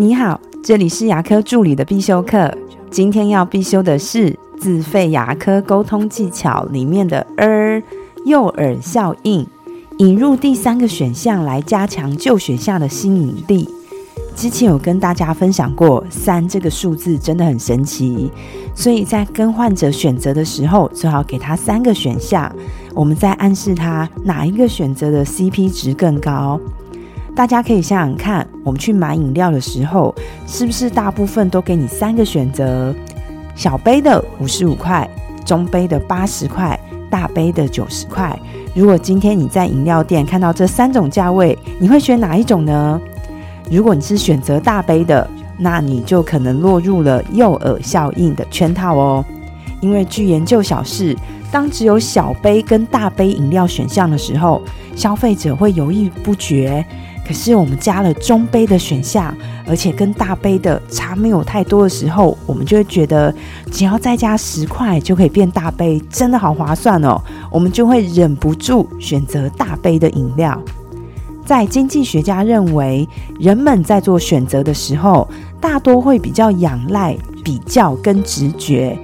你好，这里是牙科助理的必修课。今天要必修的是自费牙科沟通技巧里面的“儿”诱饵效应，引入第三个选项来加强旧选项的吸引力。之前有跟大家分享过，三这个数字真的很神奇，所以在跟患者选择的时候，最好给他三个选项，我们再暗示他哪一个选择的 CP 值更高。大家可以想想看，我们去买饮料的时候，是不是大部分都给你三个选择？小杯的五十五块，中杯的八十块，大杯的九十块。如果今天你在饮料店看到这三种价位，你会选哪一种呢？如果你是选择大杯的，那你就可能落入了诱饵效应的圈套哦。因为据研究小事，当只有小杯跟大杯饮料选项的时候，消费者会犹豫不决。可是我们加了中杯的选项，而且跟大杯的差没有太多的时候，我们就会觉得只要再加十块就可以变大杯，真的好划算哦！我们就会忍不住选择大杯的饮料。在经济学家认为，人们在做选择的时候，大多会比较仰赖比较跟直觉，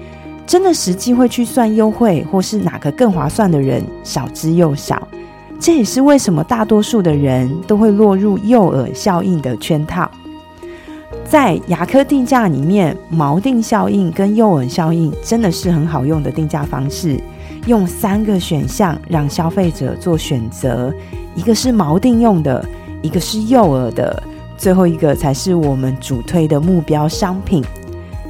真的实际会去算优惠或是哪个更划算的人少之又少。这也是为什么大多数的人都会落入诱饵效应的圈套。在牙科定价里面，锚定效应跟诱饵效应真的是很好用的定价方式。用三个选项让消费者做选择，一个是锚定用的，一个是诱饵的，最后一个才是我们主推的目标商品。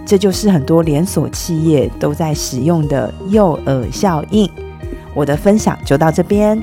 这就是很多连锁企业都在使用的诱饵效应。我的分享就到这边。